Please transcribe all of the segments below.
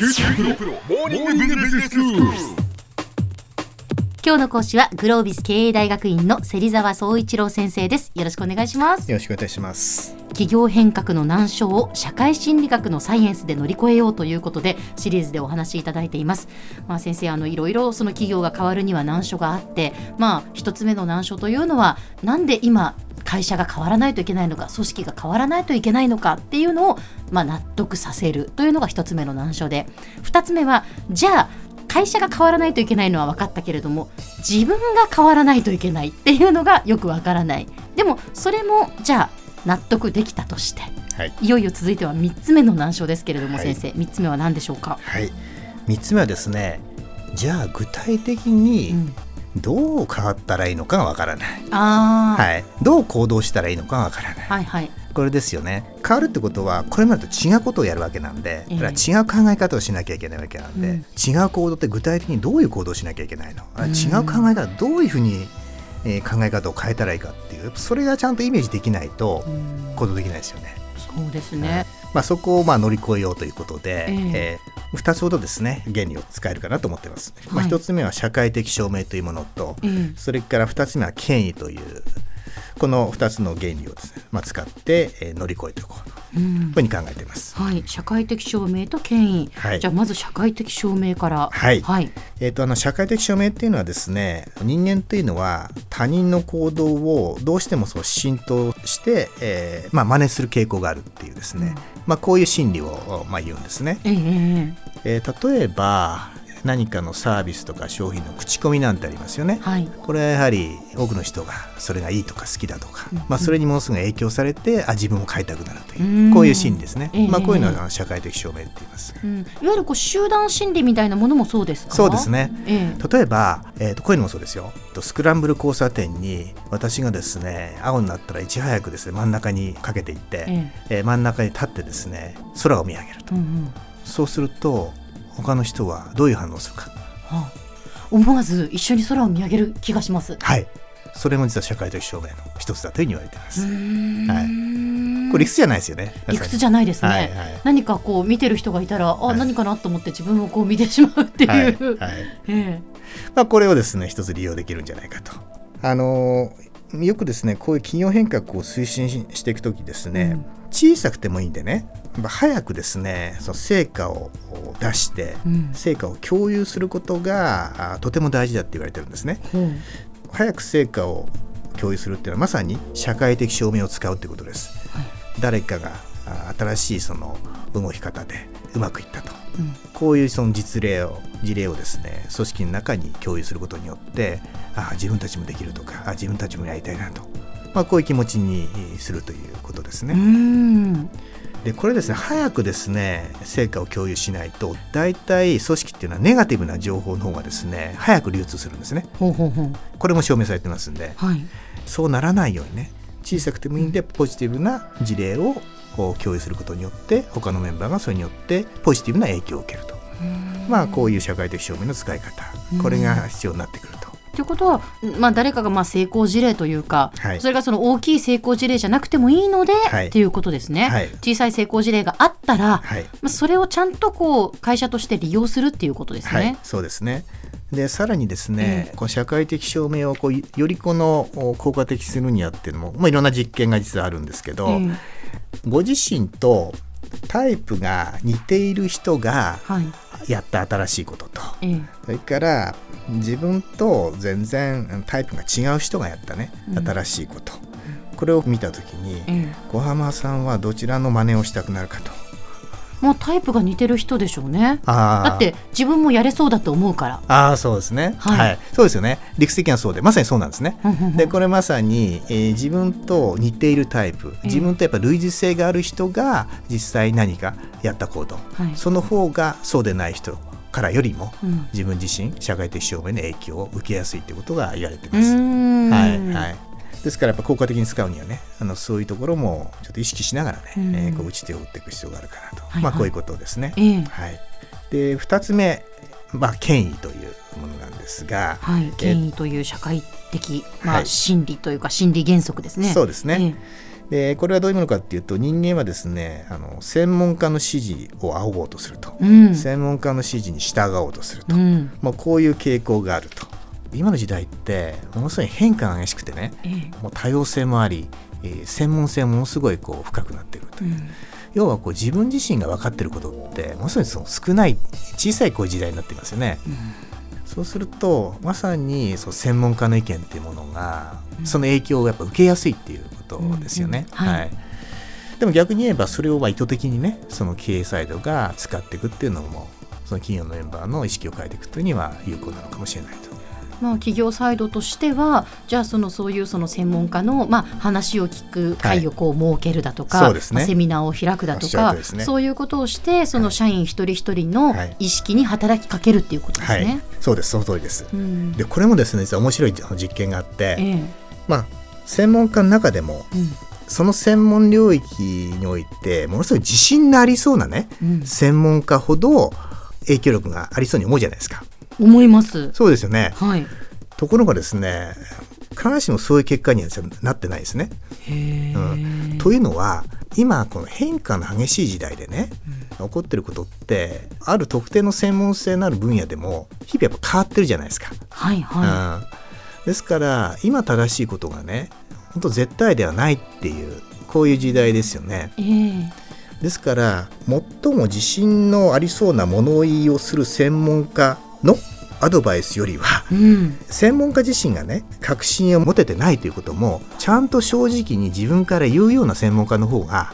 今日の講師はグロービス経営大学院の芹沢総一郎先生ですよろしくお願いしますよろしくお願いします。企業変革の難所を社会心理学のサイエンスで乗り越えようということでシリーズでお話しいただいています。まあ、先生あのいろいろその企業が変わるには難所があって、まあ一つ目の難所というのはなんで今会社が変わらないといけないのか組織が変わらないといけないのかっていうのを、まあ、納得させるというのが一つ目の難所で二つ目はじゃあ会社が変わらないといけないのは分かったけれども自分が変わらないといけないっていうのがよく分からないでもそれもじゃあ納得できたとしてはい。いよいよ続いては3つ目の難所ですけれども、はい先生3つ目は何でしょうか、はい。三つ目はですね。じゃあ具体的うにん、どう変わったらいいのかがわからない。あー、はい。どう行動したらいいのかがわからない。はいはいこれですよね。変わるってことはこれまでと違うことをやるわけなんで、ええだから違う考え方をしなきゃいけないわけなんで、うん違う行動って具体的にどういう行動をしなきゃいけないの、あうん違う考え方どういうふうに、えー考え方を変えたらいいかっていうそれがちゃんとイメージできないとうん行動できないですよね。そうですね、まあ、そこをまあ乗り越えようということで、ええ。えー2つほどですね原理を使えるかなと思っています。まあ、はい。1つ目は社会的証明というものと、ええ。それから2つ目は権威というこの2つの原理をですね、まあ、使って、えー乗り越えていこうといううん。ふうに考えています。はい、社会的証明と権威、はい。じゃあまず社会的証明から。はい。はい、えー、とあの社会的証明っていうのはですね人間というのは他人の行動をどうしてもそう浸透して、えーまあ真似する傾向があるっていうですね、まあ、こういう心理を、まあ、言うんですね。ええええ。えー例えば何かのサービスとか商品の口コミなんてありますよね。はい。これはやはり多くの人がそれがいいとか好きだとか、うん。まあ、それにものすごく影響されてあ自分も買いたくなるという。うん。こういう心理ですね、ええ。まあ、こういうのは社会的証明って言います。うん、いわゆるこう集団心理みたいなものもそうですか？そうですね。ええ。例えば、えー、とこういうのもそうですよ。とスクランブル交差点に私がですね青になったらいち早くですね真ん中にかけていって、え。えー真ん中に立ってですね空を見上げると。うんうん。そうすると他の人はどういう反応をするか。はあ思わず一緒に空を見上げる気がします。はい。それも実は社会的証明の一つだというふうに言われています、はい。これ理屈じゃないですよね。理屈じゃないですね、はいはい。何かこう見てる人がいたらあ、はい。何かなと思って自分をこう見てしまうっていう、はいはい。ええ。まあ、これをですね一つ利用できるんじゃないかと。あのーよくですねこういう企業変革を推進ししていく時ですね、小さくてもいいんでね早くですねその成果を出して、うん成果を共有することがあとても大事だって言われてるんですね。ほう早く成果を共有するっていうのはまさに社会的証明を使うってことです。誰かがあ新しいその動き方でうまくいったと。うんこういうその実例を事例をですね組織の中に共有することによってあ自分たちもできるとかあ自分たちもやりたいなと、まあ、こういう気持ちにするということですうね。んでこれですね早くですね成果を共有しないと大体組織っていうのはネガティブな情報の方がですね早く流通するんですね。ほうほうほうこれも証明されてますんではいそうならないようにね小さくてもいいんでポジティブな事例を共有することによって他のメンバーがそれによってポジティブな影響を受けると。まあこういう社会的証明の使い方これが必要になってくると。ということは、まあ、誰かがまあ成功事例というか、はい。それがその大きい成功事例じゃなくてもいいので、はい。っていうことですね、はい。小さい成功事例があったら、はい、まあ、それをちゃんとこう会社として利用するっていうことですはい。ね。、そうですね。でさらにですね、えこの社会的証明をこうよりこのお効果的にするにはっていうのも、まあ、いろんな実験が実はあるんですけど、えご自身とタイプが似ている人がえはいやった新しいことと。ええ。それから自分と全然タイプが違う人がやったね。うん。新しいこと、これを見た時に、ええ。小浜さんはどちらの真似をしたくなるかと。もうタイプが似てる人でしょうね。だって自分もやれそうだと思うから。ああそうですね、ははい。いそうですよね。理屈的にはそうでまさにそうなんですね。でこれまさに、えー自分と似ているタイプ。ええ。自分とやっぱ類似性がある人が実際何かやった行動、はい。その方がそうでない人からよりもうん。自分自身社会的証明の影響を受けやすいということが言われてます。ん。はいはいですからやっぱ効果的に使うにはねあのそういうところもちょっと意識しながらね、うん。えーこう打ち手を打っていく必要があるかなと、はいはい。まあこういうことですね。ええ。はい、で2つ目、まあ、権威というものなんですが、はい、え権威という社会的、まあ、はい。心理というか心理原則ですね。そうですね、でこれはどういうものかっていうと人間はですねあの専門家の指示を仰ごうとすると、うん専門家の指示に従おうとすると、うんまあ、こういう傾向があると今の時代ってものすごい変化が激しくてねええ。もう多様性もあり、えー専門性もものすごいこう深くなっているという、うん。要はこう自分自身が分かっていることってものすごいその少ない小さいこう時代になっていますよね。そうするとまさにそう専門家の意見っていうものが、うん。その影響をやっぱ受けやすいっていうことですよね。うんうんはい。でも逆に言えばそれをまあ意図的にねその経営サイドが使っていくっていうのもその企業のメンバーの意識を変えていくというには有効なのかもしれないと。まあ、企業サイドとしてはじゃあそのそういうその専門家の、まあ、話を聞く会をこう設けるだとか、そうですね。まあセミナーを開くだとかね。そういうことをしてその社員一人一人のはい。意識に働きかけるっていうことですはい。ね。、そうですその通りです。うん。でこれもですね実は面白い実験があって、ええ。まあ専門家の中でもうん。その専門領域においてものすごい自信のありそうなねうん。専門家ほど影響力がありそうに思うじゃないですか。思います。そうですよね。はい、ところがですね必ずしもそういう結果にはなってないですね。へえ、というのは今この変化の激しい時代でね、起こってることってある特定の専門性のある分野でも日々やっぱ変わってるじゃないですか。はいはうん、ですから今正しいことがね本当絶対ではないっていうこういう時代ですよね。ですから最も自信のありそうな物言いをする専門家のアドバイスよりはうん、専門家自身がね確信を持ててないということもちゃんと正直に自分から言うような専門家の方が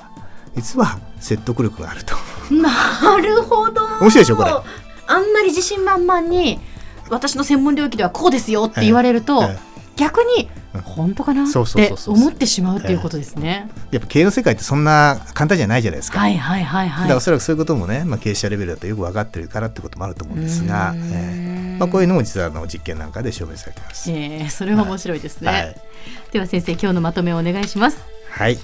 実は説得力があると。なるほど。面白いでしょこれ。あんまり自信満々に私の専門領域ではこうですよって言われると、ええ逆にうん。本当かなって思ってしまうっていうことですね。やっぱ経営の世界ってそんな簡単じゃないじゃないですか。はいはいはいはい。だからおそらくそういうこともね、まあ、経営者レベルだとよく分かってるからってこともあると思うんですが、ええまあ、こういうのも実はあの実験なんかで証明されています。えー、それは面白いですね。はいでは先生今日のまとめをお願いします。はい、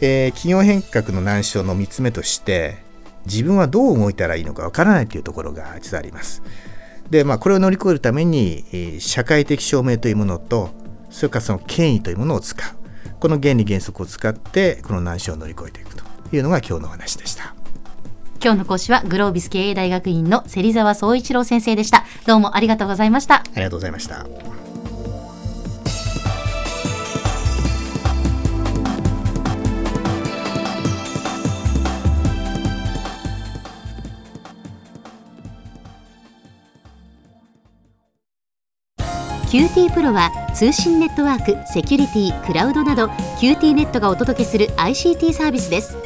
えー企業変革の難所の3つ目として自分はどう動いたらいいのかわからないというところが実はあります。でまあこれを乗り越えるために、えー社会的証明というものとそれからその権威というものを使うこの原理原則を使ってこの難所を乗り越えていくというのが今日のお話でした。今日の講師はグロービス経営大学院の芹沢総一郎先生でした。どうもありがとうございました。ありがとうございました。QT プロは通信ネットワーク、セキュリティ、クラウドなど QT ネットがお届けする ICT サービスです